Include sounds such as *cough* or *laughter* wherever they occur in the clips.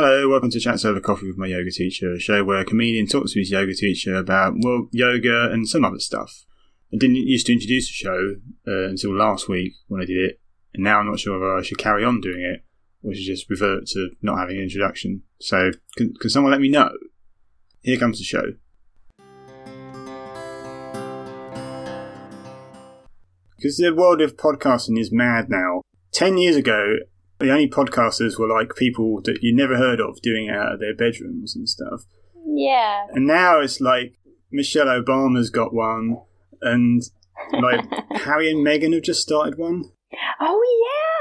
Hello, welcome to Chats Over Coffee with my yoga teacher, a show where a comedian talks to his yoga teacher about, well, yoga and some other stuff. I didn't used to introduce the show uh, until last week when I did it, and now I'm not sure whether I should carry on doing it or should just revert to not having an introduction. So, can, can someone let me know? Here comes the show. Because the world of podcasting is mad now. Ten years ago, the only podcasters were like people that you never heard of doing it out of their bedrooms and stuff. Yeah. And now it's like Michelle Obama's got one, and like *laughs* Harry and Meghan have just started one. Oh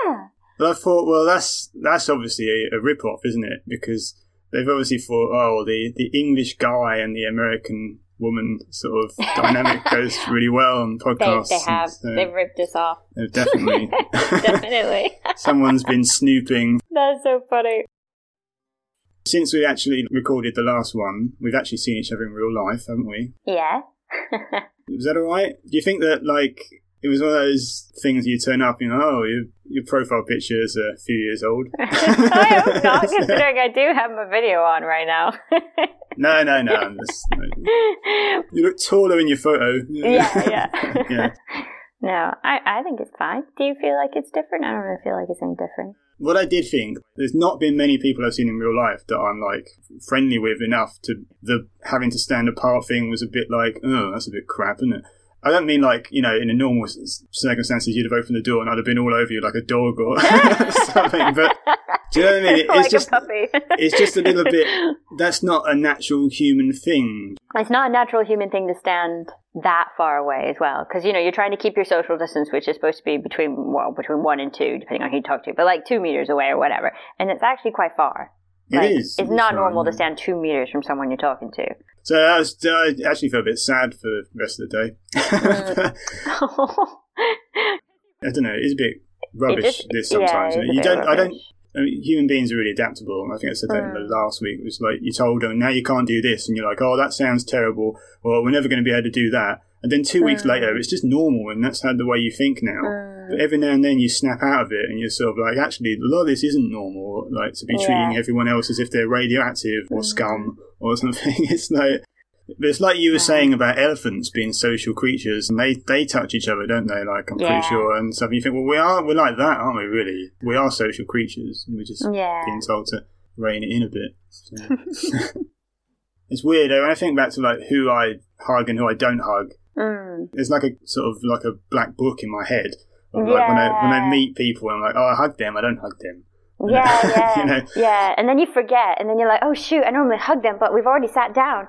yeah. But I thought, well, that's that's obviously a, a rip off, isn't it? Because they've obviously thought, oh, the the English guy and the American woman sort of dynamic *laughs* goes really well on They, podcasts. they have. So They've ripped us off. *laughs* they've definitely. *laughs* Definitely. Someone's been snooping. That's so funny. Since we actually recorded the last one, we've actually seen each other in real life, haven't we? Yeah. Was that alright? Do you think that, like, it was one of those things you turn up and, oh, your, your profile picture is a few years old? *laughs* I hope *laughs* not, considering I do have my video on right now. *laughs* No, no, no. Just- you look taller in your photo. yeah, yeah. yeah. No, I, I think it's fine. Do you feel like it's different? I don't really feel like it's any different. What I did think, there's not been many people I've seen in real life that I'm like friendly with enough to the having to stand apart thing was a bit like, oh, that's a bit crap, isn't it? I don't mean like, you know, in a normal circumstances you'd have opened the door and I'd have been all over you like a dog or *laughs* *laughs* something, but do you know what I mean? It- *laughs* like It's just a puppy. it's just a little bit that's not a natural human thing. It's not a natural human thing to stand that far away as well, because you know you're trying to keep your social distance, which is supposed to be between well between one and two, depending on who you talk to, but like two meters away or whatever, and it's actually quite far. It Like, is. It's not normal to stand two meters from someone you're talking to. So I, was, I actually felt a bit sad for the rest of the day. *laughs* *laughs* I don't know. It's a bit rubbish. just- this yeah, sometimes a you don't. I don't. I mean, human beings are really adaptable. I think I said that Mm. last week. It was like you told them now you can't do this, and you're like, oh, that sounds terrible. Or we're never going to be able to do that. And then two weeks Mm. later, it's just normal, and that's how the way you think now. Mm. But every now and then you snap out of it, and you're sort of like, actually, a lot of this isn't normal. Like to be treating everyone else as if they're radioactive or Mm. scum or something. *laughs* It's like. It's like you were Yeah. saying about elephants being social creatures, and they, they touch each other, don't they? Like I'm Yeah. pretty sure, and stuff. You think, well, we are we're like that, aren't we? Really, we are social creatures, and we're just Yeah. being told to rein it in a bit. So. *laughs* *laughs* it's weird. When I think back to like who I hug and who I don't hug, Mm. there's like a sort of like a black book in my head. Like when I when I meet people, I'm like, oh, I hug them, I don't hug them. Yeah, *laughs* yeah, You know? yeah. And then you forget, and then you're like, "Oh shoot, I normally hug them, but we've already sat down."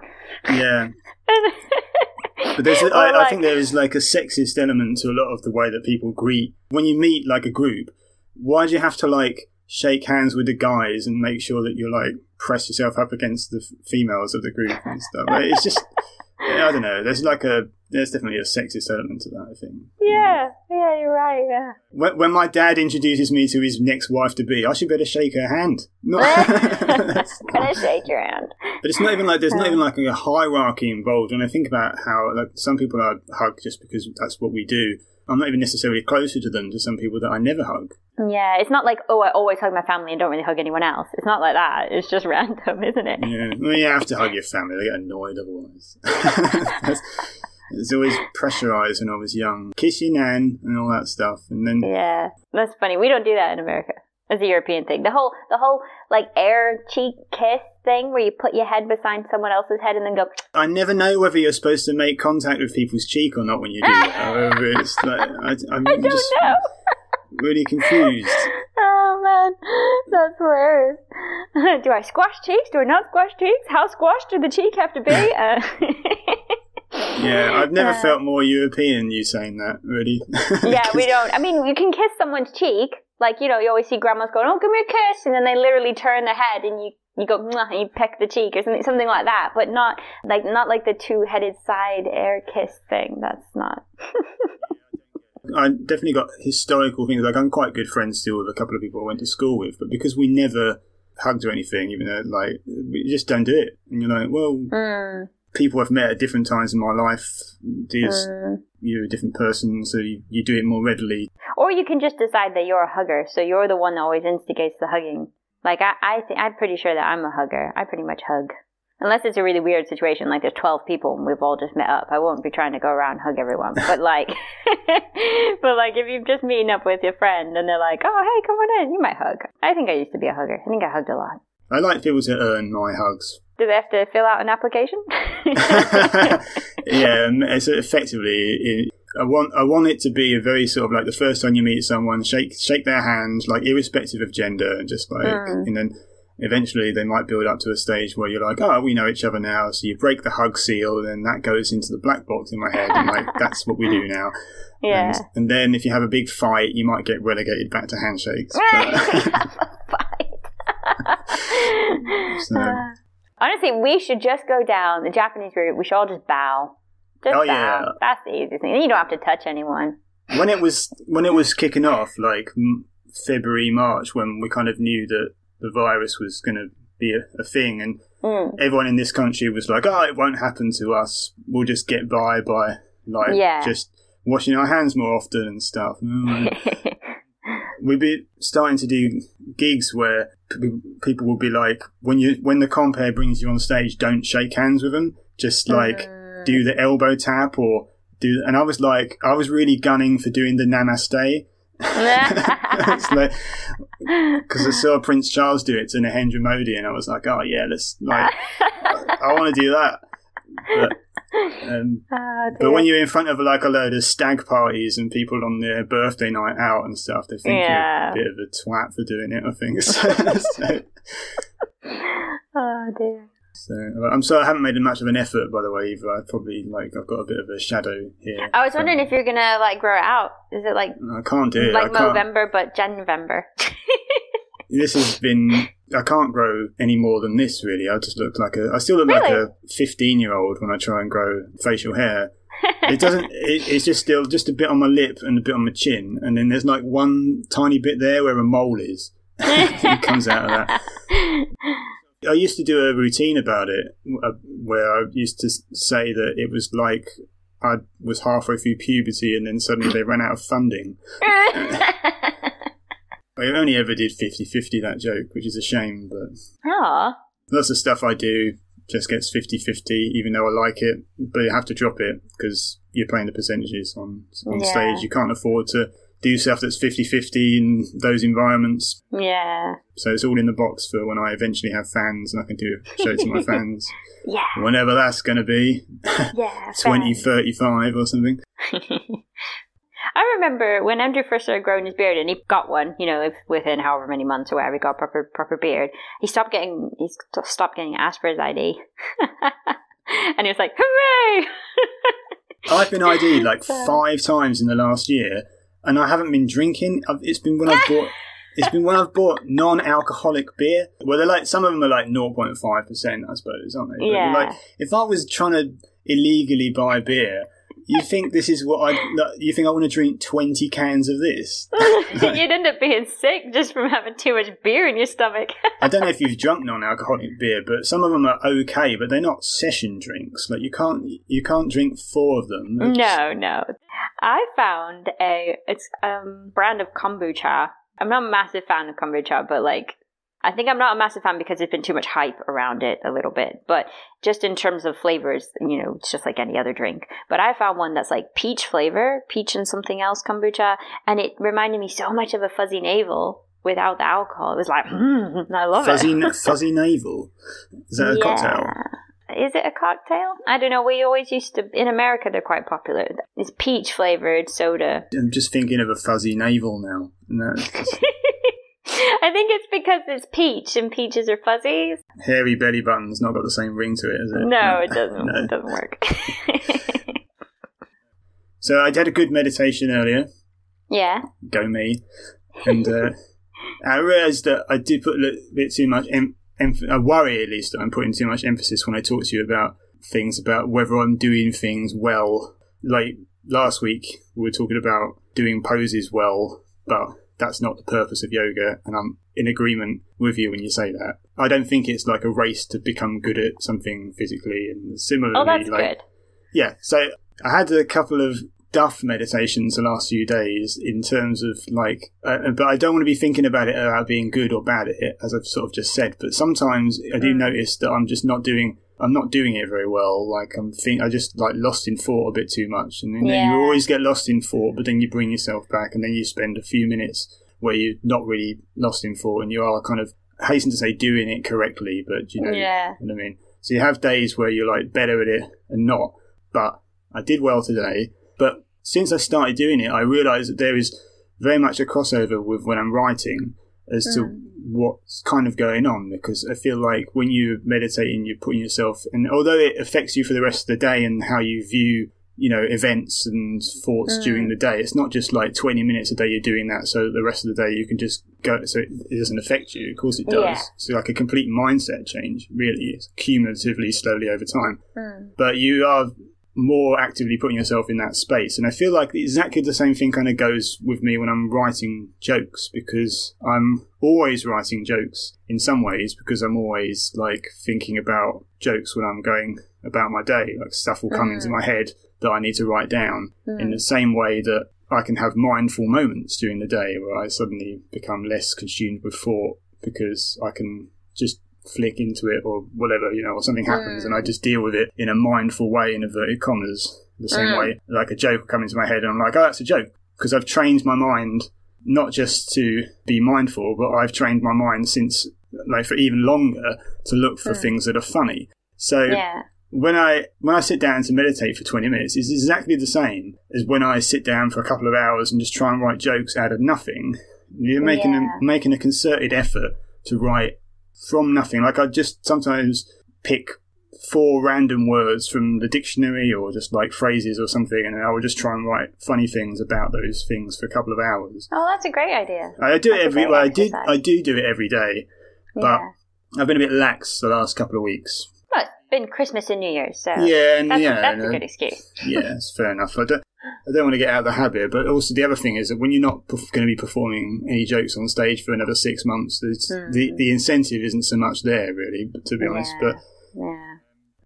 Yeah, *laughs* but there's I, I think there is like a sexist element to a lot of the way that people greet when you meet like a group. Why do you have to like shake hands with the guys and make sure that you like press yourself up against the f- females of the group and stuff? Like, it's just *laughs* I don't know. There's like a there's definitely a sexist element to that. I think. yeah, yeah, you're right. Yeah. When, when my dad introduces me to his next wife to be, I should better shake her hand. Not, *laughs* *laughs* I shake your hand? but it's not even like there's not even like a hierarchy involved. When I think about how like some people I hug just because that's what we do, I'm not even necessarily closer to them to some people that I never hug. Yeah, it's not like oh, I always hug my family and don't really hug anyone else. It's not like that. It's just *laughs* random, isn't it? Yeah, well, you have to hug your family; they get annoyed otherwise. That's- it's always pressurised when I was young. Kiss your nan and all that stuff, and then Yeah, that's funny. We don't do that in America. It's a European thing. The whole, the whole like air cheek kiss thing, where you put your head beside someone else's head and then go. I never know whether you're supposed to make contact with people's cheek or not when you do that. *laughs* However, it's like I, I'm I don't just know. really confused. *laughs* Oh man, that's hilarious. *laughs* do I squash cheeks? Do I not squash cheeks? How squashed do the cheek have to be? Uh, Yeah, I've never Uh, felt more European. You saying that, really? yeah, we *laughs* don't. I mean, you can kiss someone's cheek. Like, you know, you always see grandmas going, oh, give me a kiss. And then they literally turn their head and you, you go, Mwah, and you peck the cheek or something, something like that. But not like, not like the two-headed side air kiss thing. That's not. *laughs* I definitely got historical things. Like I'm quite good friends still with a couple of people I went to school with, but because we never hugged or anything, even though like we just don't do it. And you're like, well, Mm, people I've met at different times in my life, there's mm. you're a different person, so you, you do it more readily. Or you can just decide that you're a hugger. So you're the one that always instigates the hugging. Like I, I think I'm pretty sure that I'm a hugger. I pretty much hug. Unless it's a really weird situation, like there's 12 people and we've all just met up. I won't be trying to go around and hug everyone. *laughs* But like, *laughs* but like if you've just meeting up with your friend and they're like, oh, hey, come on in, you might hug. I think I used to be a hugger. I think I hugged a lot. I like people to earn my hugs. Do they have to fill out an application? *laughs* yeah, it's effectively. It, I want I want it to be a very sort of like the first time you meet someone, shake shake their hand, like irrespective of gender, and just like, Mm. and then eventually they might build up to a stage where you're like, oh, we know each other now, so you break the hug seal, and then that goes into the black box in my head, and like *laughs* that's what we do now. yeah. And, and then if you have a big fight, you might get relegated back to handshakes. But, *laughs* So- Honestly, we should just go down the Japanese route. We should all just bow. Just Oh, bow. yeah. That's the easiest thing. You don't have to touch anyone. when it was when it was kicking off, like February, March, when we kind of knew that the virus was going to be a, a thing, and Mm. everyone in this country was like, "Oh, it won't happen to us. We'll just get by by like Yeah. just washing our hands more often and stuff." Mm. *laughs* We'd be starting to do gigs where people will be like, "When you when the compare brings you on stage, don't shake hands with them. Just like Mm. do the elbow tap or do." And I was like, I was really gunning for doing the namaste. *laughs* it's like *laughs* because I saw Prince Charles do it to Narendra Modi, and I was like, oh yeah, let's like *laughs* I want to do that. But, um, *laughs* Ah, but when you're in front of like a load of stag parties and people on their birthday night out and stuff, they think Yeah. you're a bit of a twat for doing it. I think *laughs* so. oh *laughs* dear. so I'm sorry I haven't made much of an effort, by the way. Either I probably like I've got a bit of a shadow here. I was wondering if you're gonna like grow it out. Is it like I can't do it. like. Movember but January? this has been I can't grow any more than this really. I just look like a I still look like a 15 year old when I try and grow facial hair. *laughs* It doesn't it, it's just still just a bit on my lip and a bit on my chin and then there's like one tiny bit there where a mole is. *laughs* it comes out of that. *laughs* I used to do a routine about it uh, where I used to say that it was like I was halfway through puberty and then suddenly they ran out of funding. I only ever did 50-50 that joke, which is a shame, but Aw. lots of stuff I do just gets 50-50 even though I like it but you have to drop it because you're playing the percentages on on Yeah. stage you can't afford to do stuff that's 50-50 in those environments Yeah. so it's all in the box for when I eventually have fans and I can do a show to my *laughs* fans Yeah. whenever that's going to be Yeah. *laughs* 2035 or something *laughs* I remember when Andrew first started growing his beard, and he got one. You know, if within however many months or whatever, he got a proper proper beard. He stopped getting he st- stopped getting Asperger's ID, *laughs* and he was like, "Hooray!" *laughs* I've been ID'd like five times in the last year, and I haven't been drinking. I've, it's been when I've *laughs* bought. It's been when I've bought non-alcoholic beer. Well, they're like some of them are like 0.5 percent, I suppose, aren't they? But Yeah. Like if I was trying to illegally buy beer, you think this is what I? You think I want to drink 20 cans of this? *laughs* *laughs* You'd end up being sick just from having too much beer in your stomach. I don't know if *laughs* you've drunk non-alcoholic beer, but some of them are okay, but they're not session drinks. Like you can't you can't drink four of them. They're no, no. I found a it's um brand of kombucha. I'm not a massive fan of kombucha, but like I think I'm not a massive fan because there's been too much hype around it a little bit. But just in terms of flavors, you know, it's just like any other drink. But I found one that's like peach flavor, peach and something else kombucha, and it reminded me so much of a fuzzy navel without the alcohol. It was like, *laughs* mm, I love fuzzy it. fuzzy navel. Is that a cocktail? Is it a cocktail? I don't know. We always used to in America. They're quite popular. It's peach flavored soda. I'm just thinking of a fuzzy navel now. Just *laughs* *laughs* I think it's because it's peach and peaches are fuzzies. hairy belly button's not got the same ring to it, has it? No, it doesn't. *laughs* No. It doesn't work. *laughs* So I did a good meditation earlier. yeah. Go me. And uh, I realised that I did put a little bit too much. Em- emph- I worry at least that I'm putting too much emphasis when I talk to you about things about whether I'm doing things well. Like last week, we were talking about doing poses well, but that's not the purpose of yoga, and I'm in agreement with you when you say that. I don't think it's like a race to become good at something physically, and similarly, Oh, that's like good. yeah. So I had a couple of duff meditations the last few days in terms of like, uh, but I don't want to be thinking about it about being good or bad at it, as I've sort of just said. But sometimes I do mm. notice that I'm just not doing. I'm not doing it very well. Like I'm think I just like lost in thought a bit too much, and then yeah. you always get lost in thought. But then you bring yourself back, and then you spend a few minutes where you're not really lost in thought, and you are kind of hasten to say doing it correctly, but you know, yeah. you know what I mean. So you have days where you're like better at it and not. But I did well today. But since I started doing it, I realised that there is very much a crossover with when I'm writing as mm. to what's kind of going on because I feel like when you're meditating, you're putting yourself, and although it affects you for the rest of the day and how you view you know events and thoughts mm. during the day. It's not just like twenty minutes a day you're doing that, so the rest of the day you can just go. So it doesn't affect you. Of course, it does. Yeah. It's like a complete mindset change. Really, it's cumulatively, slowly over time. Mm. But you are more actively putting yourself in that space. And I feel like exactly the same thing kind of goes with me when I'm writing jokes because I'm always writing jokes in some ways because I'm always like thinking about jokes when I'm going about my day. Like stuff will come mm. into my head that I need to write down mm. in the same way that I can have mindful moments during the day where I suddenly become less consumed with thought because I can just flick into it or whatever, you know, or something happens mm. and I just deal with it in a mindful way in inverted commas. The same mm. way like a joke will come into my head and I'm like, oh, that's a joke. Because I've trained my mind not just to be mindful, but I've trained my mind since, like, for even longer to look for mm. things that are funny. So yeah when I when I sit down to meditate for 20 minutes it's exactly the same as when I sit down for a couple of hours and just try and write jokes out of nothing. You're making yeah. a, making a concerted effort to write from nothing. Like I just sometimes pick four random words from the dictionary or just like phrases or something, and I will just try and write funny things about those things for a couple of hours. Oh, that's a great idea. I do that's it every. Well, I did. I do do it every day, but yeah. I've been a bit lax the last couple of weeks But been Christmas and New Year's, so yeah, that's, yeah, that's a good excuse. yeah, it's fair enough. I don't, I don't want to get out of the habit, but also the other thing is that when you're not going to be performing any jokes on stage for another six months, mm. the the incentive isn't so much there, really, to be yeah. honest. But yeah.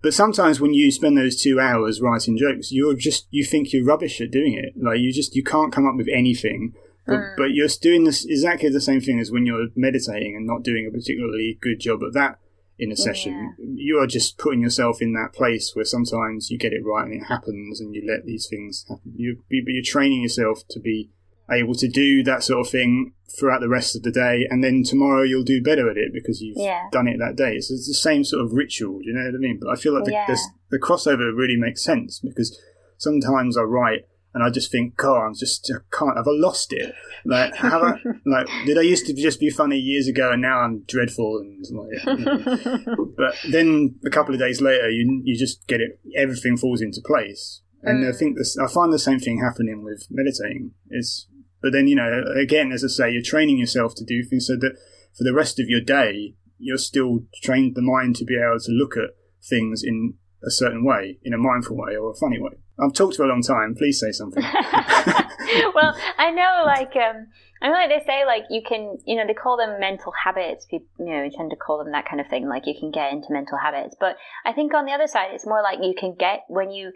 But sometimes when you spend those two hours writing jokes, you're just you think you're rubbish at doing it. Like you just you can't come up with anything. But, mm. but you're doing this exactly the same thing as when you're meditating and not doing a particularly good job at that in a session. Yeah. You are just putting yourself in that place where sometimes you get it right and it happens, and you let these things happen. You, you're training yourself to be able to do that sort of thing throughout the rest of the day, and then tomorrow you'll do better at it because you've yeah. done it that day. So it's the same sort of ritual. Do you know what I mean? But I feel like the, yeah. the crossover really makes sense because sometimes I write and I just think, God, I'm just I can't. Have I lost it? Like, have I? *laughs* Like, did I used to just be funny years ago, and now I'm dreadful? And like, *laughs* but then a couple of days later, you you just get it. Everything falls into place, and mm. I think this. I find the same thing happening with meditating. Is but then you know, again, as I say, you're training yourself to do things so that for the rest of your day, you're still trained the mind to be able to look at things in a certain way, in a mindful way or a funny way. I've talked for a long time. Please say something. *laughs* well, I know, like, um, I know, like they say, like you can, you know, they call them mental habits. People, you know, tend to call them that kind of thing. Like you can get into mental habits, but I think on the other side, it's more like you can get when you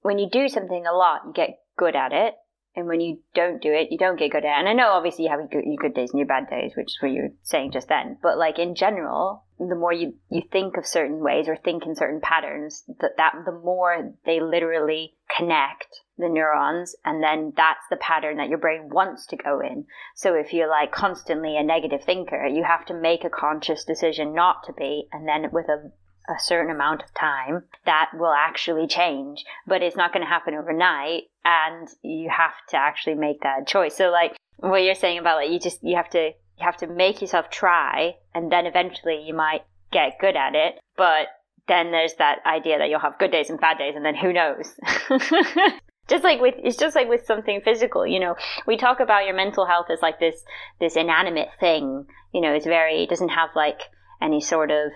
when you do something a lot, you get good at it, and when you don't do it, you don't get good at it. And I know obviously you have your good, your good days and your bad days, which is what you were saying just then. But like in general, the more you, you think of certain ways or think in certain patterns, that, that the more they literally connect the neurons and then that's the pattern that your brain wants to go in. So if you're like constantly a negative thinker, you have to make a conscious decision not to be and then with a a certain amount of time, that will actually change. But it's not going to happen overnight, and you have to actually make that choice. So, like what you're saying about like you just you have to you have to make yourself try, and then eventually you might get good at it. But then there's that idea that you'll have good days and bad days, and then who knows? *laughs* just like with it's just like with something physical you know we talk about your mental health as like this this inanimate thing you know it's very it doesn't have like any sort of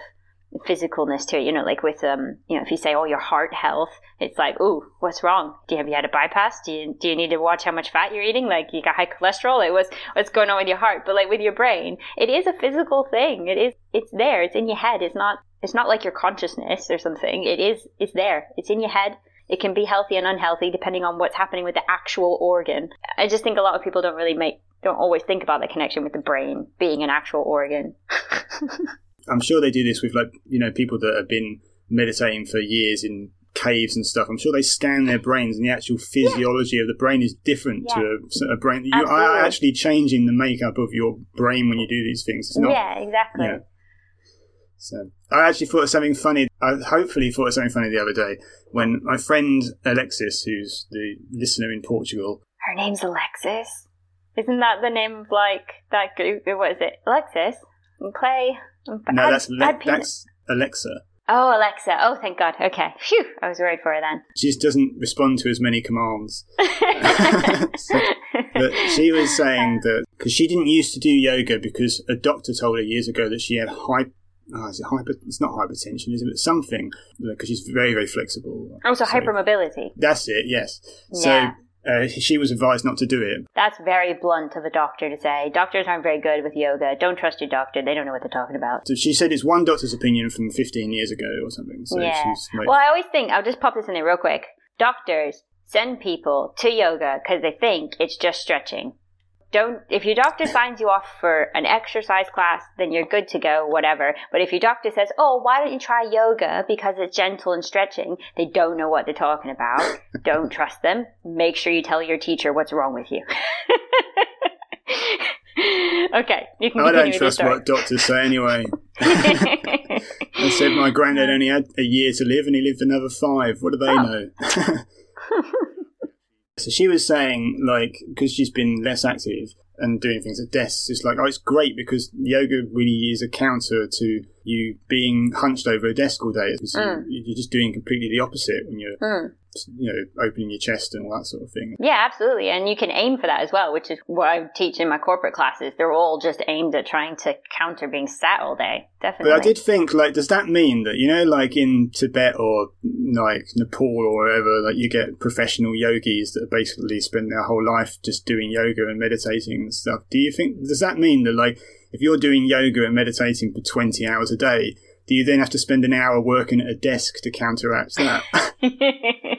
physicalness to it. You know, like with um, you know, if you say, "Oh, your heart health," it's like, "Ooh, what's wrong? Do you have you had a bypass? Do you do you need to watch how much fat you're eating? Like you got high cholesterol? Like what's what's going on with your heart?" But like with your brain, it is a physical thing. It is it's there. It's in your head. It's not it's not like your consciousness or something. It is it's there. It's in your head. It can be healthy and unhealthy depending on what's happening with the actual organ. I just think a lot of people don't really make don't always think about the connection with the brain being an actual organ. *laughs* I'm sure they do this with like you know people that have been meditating for years in caves and stuff. I'm sure they scan their brains, and the actual physiology yeah. of the brain is different yeah. to a, a brain. You are actually changing the makeup of your brain when you do these things. It's not, yeah, exactly. Yeah. So I actually thought of something funny. I hopefully thought of something funny the other day when my friend Alexis, who's the listener in Portugal. Her name's Alexis. Isn't that the name of like that group? What is it? Alexis and Clay. no, that's Le- that's Alexa. Oh, Alexa. Oh, thank God. Okay. Phew. I was worried for her then. She just doesn't respond to as many commands. so, *laughs* but she was saying uh. that because she didn't used to do yoga because a doctor told her years ago that she had high. Oh, is it hyper? It's not hypertension, is it? But something because she's very, very flexible. Oh, so, so hypermobility. That's it. Yes. So yeah. Uh, she was advised not to do it. That's very blunt of a doctor to say. Doctors aren't very good with yoga. Don't trust your doctor. They don't know what they're talking about. So she said it's one doctor's opinion from 15 years ago or something. So yeah. Like, well, I always think, I'll just pop this in there real quick. Doctors send people to yoga because they think it's just stretching don't if your doctor signs you off for an exercise class then you're good to go whatever. But if your doctor says oh why don't you try yoga? Because it's gentle and stretching they don't know what they're talking about. *laughs* Don't trust them. Make sure you tell your teacher what's wrong with you. *laughs* Okay you can i don't trust what doctors say anyway. *laughs* I said my granddad only had a year to live and he lived another five. What do they oh. know so she was saying, like, because she's been less active and doing things at desks, it's like, oh, it's great because yoga really is a counter to you being hunched over a desk all day. Mm. You, are just doing completely the opposite when you're mm you know, opening your chest and all that sort of thing. Yeah, absolutely. And you can aim for that as well, which is what I teach in my corporate classes. They're all just aimed at trying to counter being sat all day. Definitely. But I did think, like, does that mean that, you know, like in Tibet or like Nepal or wherever, like you get professional yogis that basically spend their whole life just doing yoga and meditating and stuff. Do you think, does that mean that, like, if you're doing yoga and meditating for 20 hours a day, do you then have to spend an hour working at a desk to counteract that? *laughs*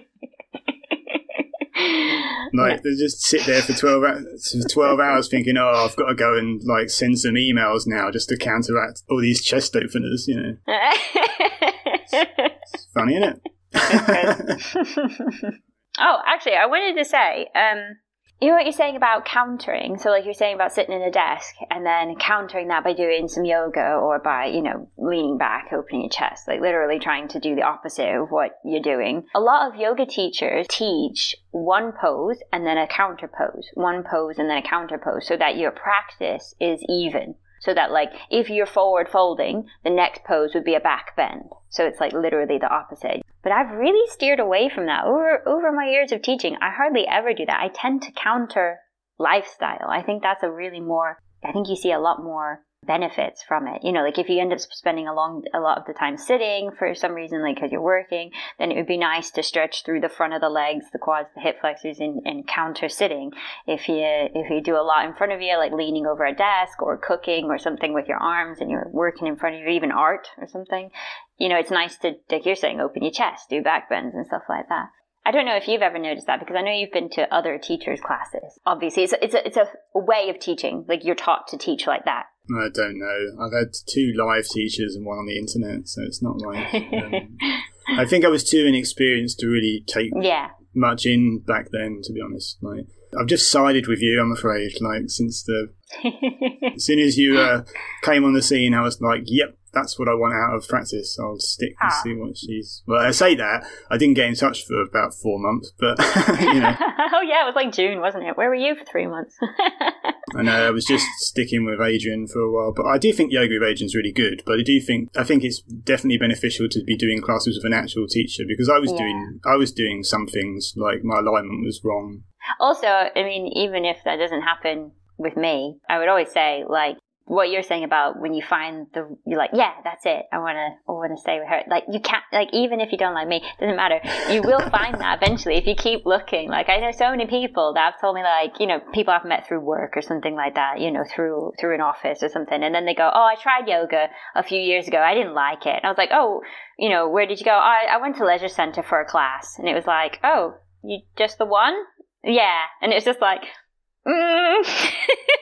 like they just sit there for 12 hours, 12 hours thinking oh i've got to go and like send some emails now just to counteract all these chest openers you know? It's *laughs* funny isn't it *laughs* oh actually i wanted to say um you know what you're saying about countering? So, like you're saying about sitting in a desk and then countering that by doing some yoga or by, you know, leaning back, opening your chest, like literally trying to do the opposite of what you're doing. A lot of yoga teachers teach one pose and then a counter pose, one pose and then a counter pose so that your practice is even so that like if you're forward folding, the next pose would be a back bend. So it's like literally the opposite. But I've really steered away from that over over my years of teaching. I hardly ever do that. I tend to counter lifestyle. I think that's a really more I think you see a lot more benefits from it. You know, like if you end up spending a long, a lot of the time sitting for some reason, like because you're working, then it would be nice to stretch through the front of the legs, the quads, the hip flexors, and, and counter sitting. If you if you do a lot in front of you, like leaning over a desk or cooking or something with your arms, and you're working in front of you, even art or something, you know, it's nice to, like you're saying, open your chest, do back bends and stuff like that. I don't know if you've ever noticed that because I know you've been to other teachers' classes. Obviously, it's a, it's a, it's a way of teaching. Like you're taught to teach like that. I don't know. I've had two live teachers and one on the internet, so it's not like. Um, *laughs* I think I was too inexperienced to really take yeah. much in back then. To be honest, like I've just sided with you. I'm afraid. Like since the *laughs* as soon as you uh, came on the scene, I was like, "Yep, that's what I want out of practice. I'll stick and ah. see what she's. Well, I say that I didn't get in touch for about four months, but *laughs* you know. *laughs* oh yeah, it was like June, wasn't it? Where were you for three months? *laughs* I know I was just sticking with Adriene for a while, but I do think yoga with Adriene's really good. But I do think I think it's definitely beneficial to be doing classes with an actual teacher because I was yeah. doing I was doing some things like my alignment was wrong. Also, I mean, even if that doesn't happen with me, I would always say like what you're saying about when you find the you're like yeah that's it. I want to i want to stay with her. Like you can't like even if you don't like me doesn't matter. You will *laughs* find that eventually if you keep looking. Like i know so many people that have told me like you know people i've met through work or something like that you know through through an office or something and then they go oh i tried yoga a few years ago. I didn't like it. And i was like oh you know where did you go? I, I went to leisure center for a class. And it was like oh you just the one? Yeah. And it's just like mm.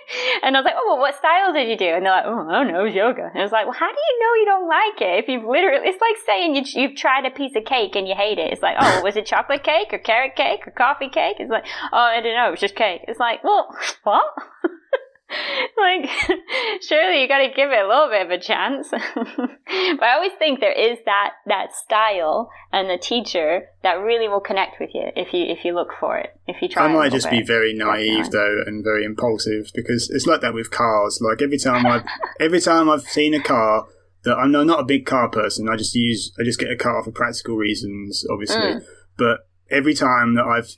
*laughs* and I was like, oh, well, what style did you do? And they're like, oh, I don't know, yoga. And I was like, well, how do you know you don't like it? If you've literally, it's like saying you, you've tried a piece of cake and you hate it. It's like, oh, was it chocolate cake or carrot cake or coffee cake? It's like, oh, I don't know, it was just cake. It's like, well, *laughs* what? *laughs* *laughs* like, *laughs* surely you got to give it a little bit of a chance. *laughs* but I always think there is that that style and the teacher that really will connect with you if you if you look for it. If you try. I might just bit. be very naive though and very impulsive because it's like that with cars. Like every time I every time I've seen a car that I'm not a big car person. I just use I just get a car for practical reasons, obviously. Mm. But every time that I've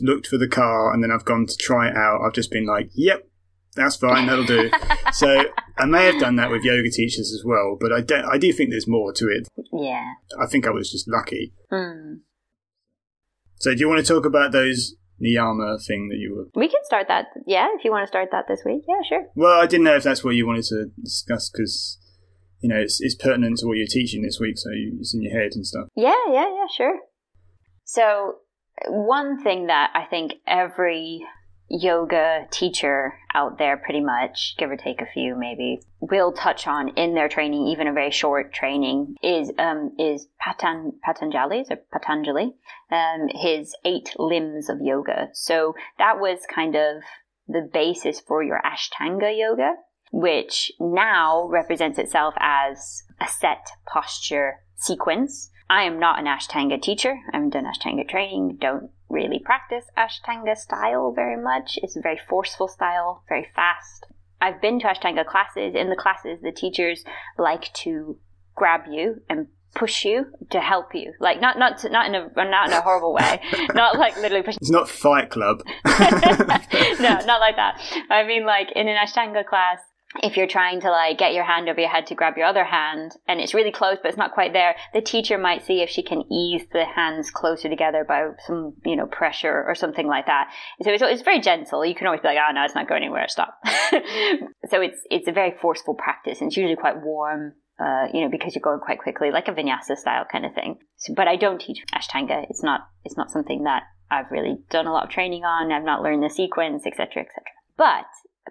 looked for the car and then I've gone to try it out, I've just been like, "Yep, that's fine, that'll do. *laughs* so I may have done that with yoga teachers as well, but I, do, I do think there's more to it. Yeah. I think I was just lucky. Mm. So do you want to talk about those niyama thing that you were? We can start that. Yeah, if you want to start that this week. Yeah, sure. Well, I didn't know if that's what you wanted to discuss because you know it's, it's pertinent to what you're teaching this week, so it's in your head and stuff. Yeah, yeah, yeah, sure. So one thing that I think every yoga teacher out there pretty much give or take a few maybe will touch on in their training even a very short training is um is Patan Patanjali's or Patanjali? Um his eight limbs of yoga. So that was kind of the basis for your Ashtanga yoga which now represents itself as a set posture sequence. I am not an Ashtanga teacher. I haven't done Ashtanga training, don't really practice Ashtanga style very much. It's a very forceful style, very fast. I've been to Ashtanga classes. In the classes, the teachers like to grab you and push you to help you like not not to, not in a not in a horrible way *laughs* not like literally push it's not fight club *laughs* no not like that i mean like in an ashtanga class if you're trying to like get your hand over your head to grab your other hand and it's really close but it's not quite there the teacher might see if she can ease the hands closer together by some you know pressure or something like that so it's, it's very gentle you can always be like oh no it's not going anywhere stop *laughs* so it's it's a very forceful practice and it's usually quite warm uh, you know, because you're going quite quickly, like a vinyasa style kind of thing. So, but I don't teach Ashtanga. It's not, it's not something that I've really done a lot of training on. I've not learned the sequence, etc., etc. But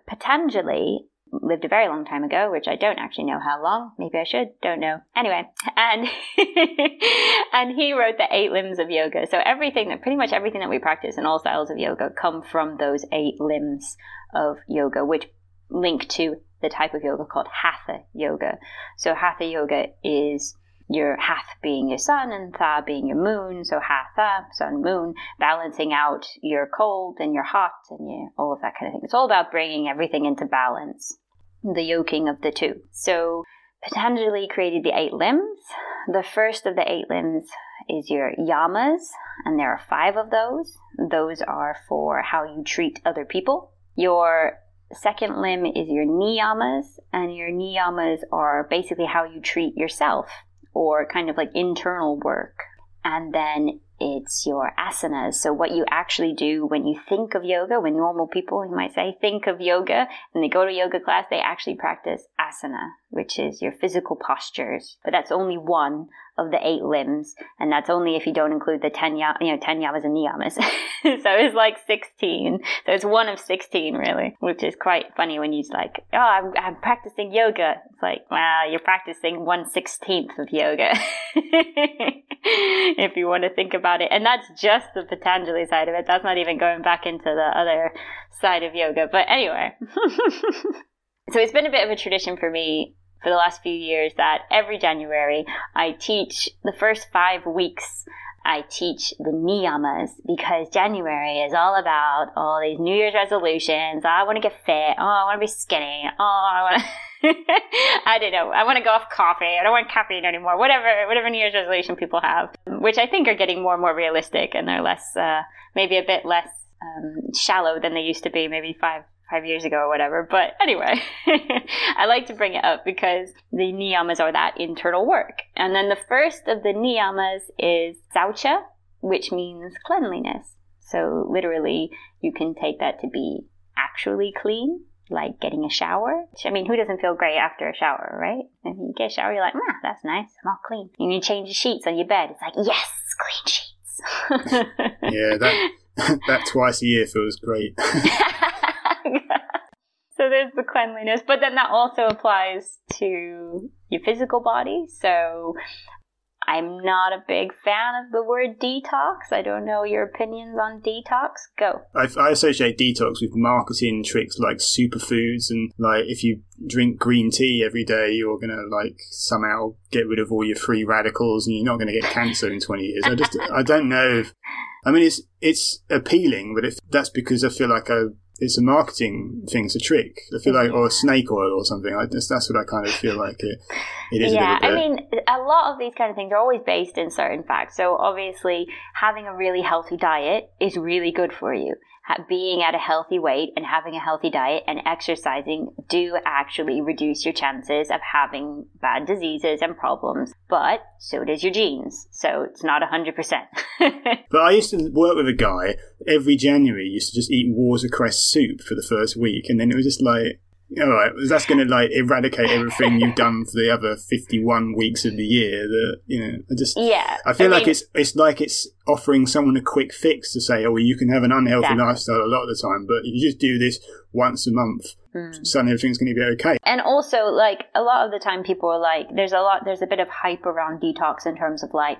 Patanjali lived a very long time ago, which I don't actually know how long. Maybe I should, don't know. Anyway, and *laughs* and he wrote the eight limbs of yoga. So everything that pretty much everything that we practice in all styles of yoga come from those eight limbs of yoga, which link to the type of yoga called hatha yoga. So hatha yoga is your hath being your sun and tha being your moon, so hatha, sun, moon, balancing out your cold and your hot and your, all of that kind of thing. It's all about bringing everything into balance, the yoking of the two. So Patanjali created the eight limbs. The first of the eight limbs is your yamas, and there are five of those. Those are for how you treat other people. Your second limb is your niyamas, and your niyamas are basically how you treat yourself or kind of like internal work. And then it's your asanas. So what you actually do when you think of yoga, when normal people, you might say, think of yoga and they go to yoga class, they actually practice asana, which is your physical postures. But that's only one of the eight limbs, and that's only if you don't include the ten, ya- you know, ten yamas and niyamas. *laughs* so it's like sixteen. So it's one of sixteen, really, which is quite funny when you like, oh, I'm, I'm practicing yoga. It's like, wow, you're practicing one sixteenth of yoga, *laughs* if you want to think about it. And that's just the Patanjali side of it. That's not even going back into the other side of yoga. But anyway. *laughs* so it's been a bit of a tradition for me for the last few years that every January I teach the first five weeks. I teach the niyamas because January is all about all these New Year's resolutions. Oh, I want to get fit. Oh, I want to be skinny. Oh, I want to. *laughs* I don't know. I want to go off coffee. I don't want caffeine anymore. Whatever, whatever New Year's resolution people have, which I think are getting more and more realistic, and they're less, uh, maybe a bit less um, shallow than they used to be, maybe five five years ago or whatever. But anyway, *laughs* I like to bring it up because the niyamas are that internal work. And then the first of the niyamas is saucha, which means cleanliness. So literally, you can take that to be actually clean, like getting a shower. I mean, who doesn't feel great after a shower, right? If you get a shower, you're like, ah, that's nice, I'm all clean. And you change the sheets on your bed. It's like, yes, clean sheets. *laughs* yeah, that *laughs* that twice a year feels great. There's the cleanliness, but then that also applies to your physical body. So I'm not a big fan of the word detox. I don't know your opinions on detox. Go. I, I, associate detox with marketing tricks like superfoods and like if you drink green tea every day, you're gonna like somehow get rid of all your free radicals and you're not gonna get cancer in 20 years. I just I don't know. If, I mean, it's it's appealing, but if that's because I feel like I it's a marketing thing. It's a trick. I feel like, or snake oil or something. I just, that's what I kind of feel like it, it is. Yeah, I mean, a lot of these kind of things are always based in certain facts. So obviously, having a really healthy diet is really good for you being at a healthy weight and having a healthy diet and exercising do actually reduce your chances of having bad diseases and problems. But so does your genes. So it's not 100%. *laughs* but I used to work with a guy every January, used to just eat watercress soup for the first week. And then it was just like, all right, that's going to like eradicate everything you've *laughs* done for the other fifty-one weeks of the year. That you know, I just yeah. I feel I like mean, it's it's like it's offering someone a quick fix to say, oh, well, you can have an unhealthy exactly. lifestyle a lot of the time, but if you just do this once a month, mm. suddenly everything's going to be okay. And also, like a lot of the time, people are like, there's a lot, there's a bit of hype around detox in terms of like,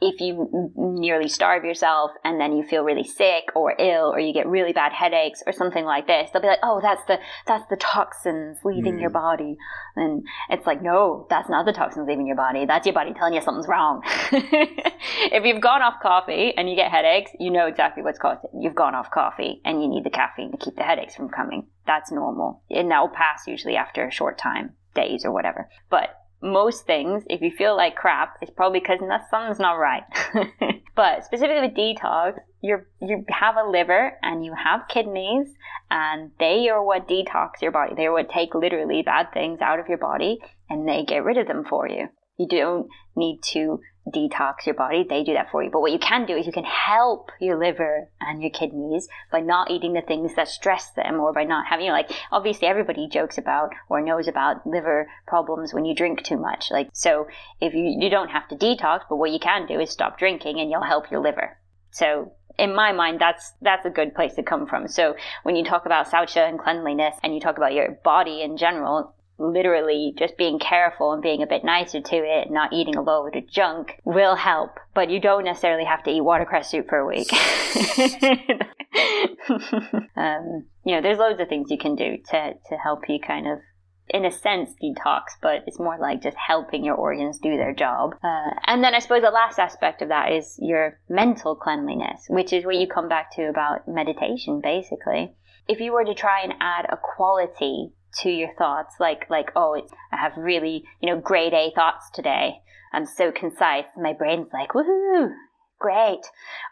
if you nearly starve yourself and then you feel really sick or ill or you get really bad headaches or something like this, they'll be like, oh, that's the that's the toxins leaving mm. your body, and it's like, no, that's not the toxins leaving your body. That's your body telling you something's wrong. *laughs* if you've gone off coffee and you get headaches, you know exactly what's caused it. You've gone off coffee and you need the caffeine to keep the headaches from coming. That's normal. And that will pass usually after a short time, days or whatever. But most things, if you feel like crap, it's probably because something's not right. *laughs* but specifically with detox, you you have a liver and you have kidneys, and they are what detox your body. They're what take literally bad things out of your body, and they get rid of them for you. You don't need to detox your body. They do that for you. But what you can do is you can help your liver and your kidneys by not eating the things that stress them or by not having, you know, like obviously everybody jokes about or knows about liver problems when you drink too much. Like, so if you, you don't have to detox, but what you can do is stop drinking and you'll help your liver. So in my mind, that's that's a good place to come from. So when you talk about saucha and cleanliness, and you talk about your body in general, literally just being careful and being a bit nicer to it, and not eating a load of junk will help. But you don't necessarily have to eat watercress soup for a week. *laughs* um, you know, there's loads of things you can do to, to help you kind of in a sense detox, but it's more like just helping your organs do their job. Uh, and then I suppose the last aspect of that is your mental cleanliness, which is what you come back to about meditation, basically. If you were to try and add a quality to your thoughts like like oh i have really you know grade a thoughts today. I'm so concise. My brain's like woohoo great.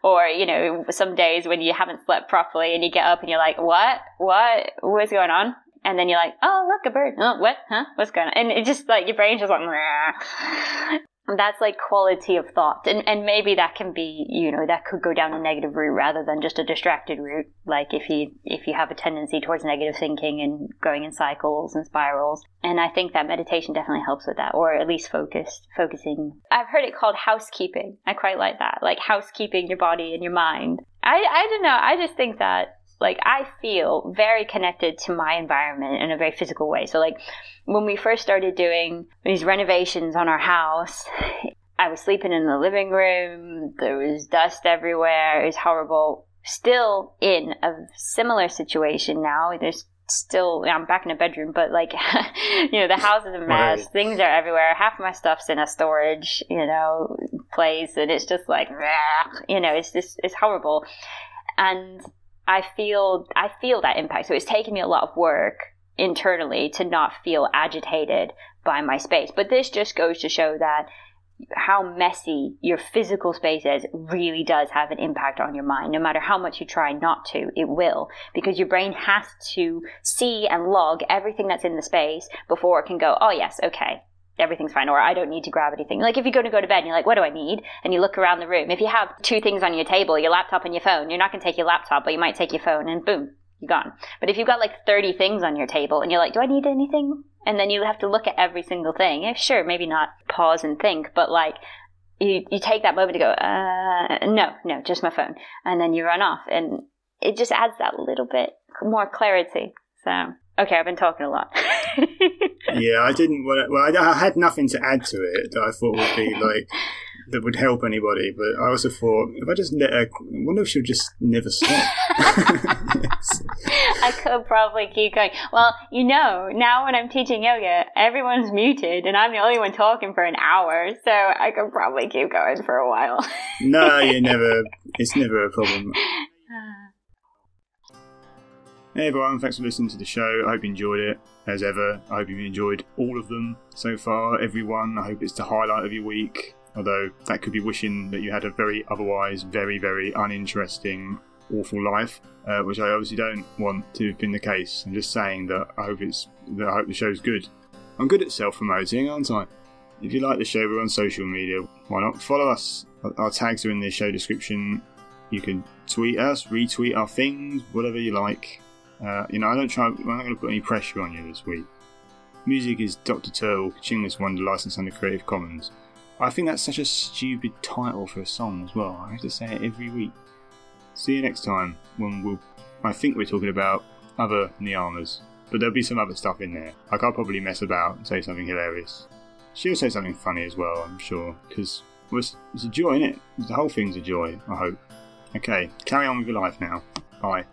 Or you know some days when you haven't slept properly and you get up and you're like what? What? What's going on? And then you're like oh look a bird. Oh what? Huh? What's going on? And it just like your brain's just like that's like quality of thought. And and maybe that can be you know that could go down a negative route rather than just a distracted route. Like if you if you have a tendency towards negative thinking and going in cycles and spirals. And i think that meditation definitely helps with that or at least focused focusing. I've heard it called housekeeping. I quite like that. Like housekeeping your body and your mind. I i don't know. I just think that like I feel very connected to my environment in a very physical way. So like when we first started doing these renovations on our house, I was sleeping in the living room. There was dust everywhere. It was horrible. Still in a similar situation now. There's still I'm back in a bedroom, but like *laughs* you know, the house is a mess. Right. Things are everywhere. Half of my stuff's in a storage, you know, place, and it's just like, you know, it's just it's horrible. And I feel I feel that impact. So it's taken me a lot of work internally to not feel agitated by my space. But this just goes to show that how messy your physical space is really does have an impact on your mind. No matter how much you try not to, it will. Because your brain has to see and log everything that's in the space before it can go, oh, yes, okay, everything's fine, or I don't need to grab anything. Like if you're going to go to bed and you're like, what do I need? And you look around the room. If you have two things on your table, your laptop and your phone, you're not going to take your laptop, but you might take your phone and boom, you're gone. But if you've got like 30 things on your table and you're like, do I need anything? And then you have to look at every single thing. Yeah, sure, maybe not pause and think, but like you, you take that moment to go, uh, no, no, just my phone. And then you run off and it just adds that little bit more clarity. So, okay, I've been talking a lot. *laughs* *laughs* yeah, I didn't want to, well, I, I had nothing to add to it that I thought would be like, that would help anybody. But I also thought if I just let her, I wonder if she'll just never stop. yes. *laughs* I could probably keep going. Well, you know, now when I'm teaching yoga, everyone's muted and I'm the only one talking for an hour, so I could probably keep going for a while. no, *laughs* you never. It's never a problem. Hey everyone, thanks for listening to the show. I hope you enjoyed it. As ever, I hope you've enjoyed all of them so far, everyone. I hope it's the highlight of your week. Although that could be wishing that you had a very otherwise very, very uninteresting, awful life, uh, which I obviously don't want to have been the case. I'm just saying that I hope it's that I hope the show's good. I'm good at self-promoting, aren't I? If you like the show, we're on social media. Why not follow us? Our tags are in the show description. You can tweet us, retweet our things, whatever you like. Uh, you know, I don't try. I'm not going to put any pressure on you this week. Music is Dr. Turtle, Chinless Wonder, licensed under Creative Commons. I think that's such a stupid title for a song as well. I have to say it every week. See you next time when we'll. I think we're talking about other Niyamas, but there'll be some other stuff in there. Like I'll probably mess about and say something hilarious. She'll say something funny as well, I'm sure, because it's, it's a joy, is it? The whole thing's a joy. I hope. Okay, carry on with your life now. Bye.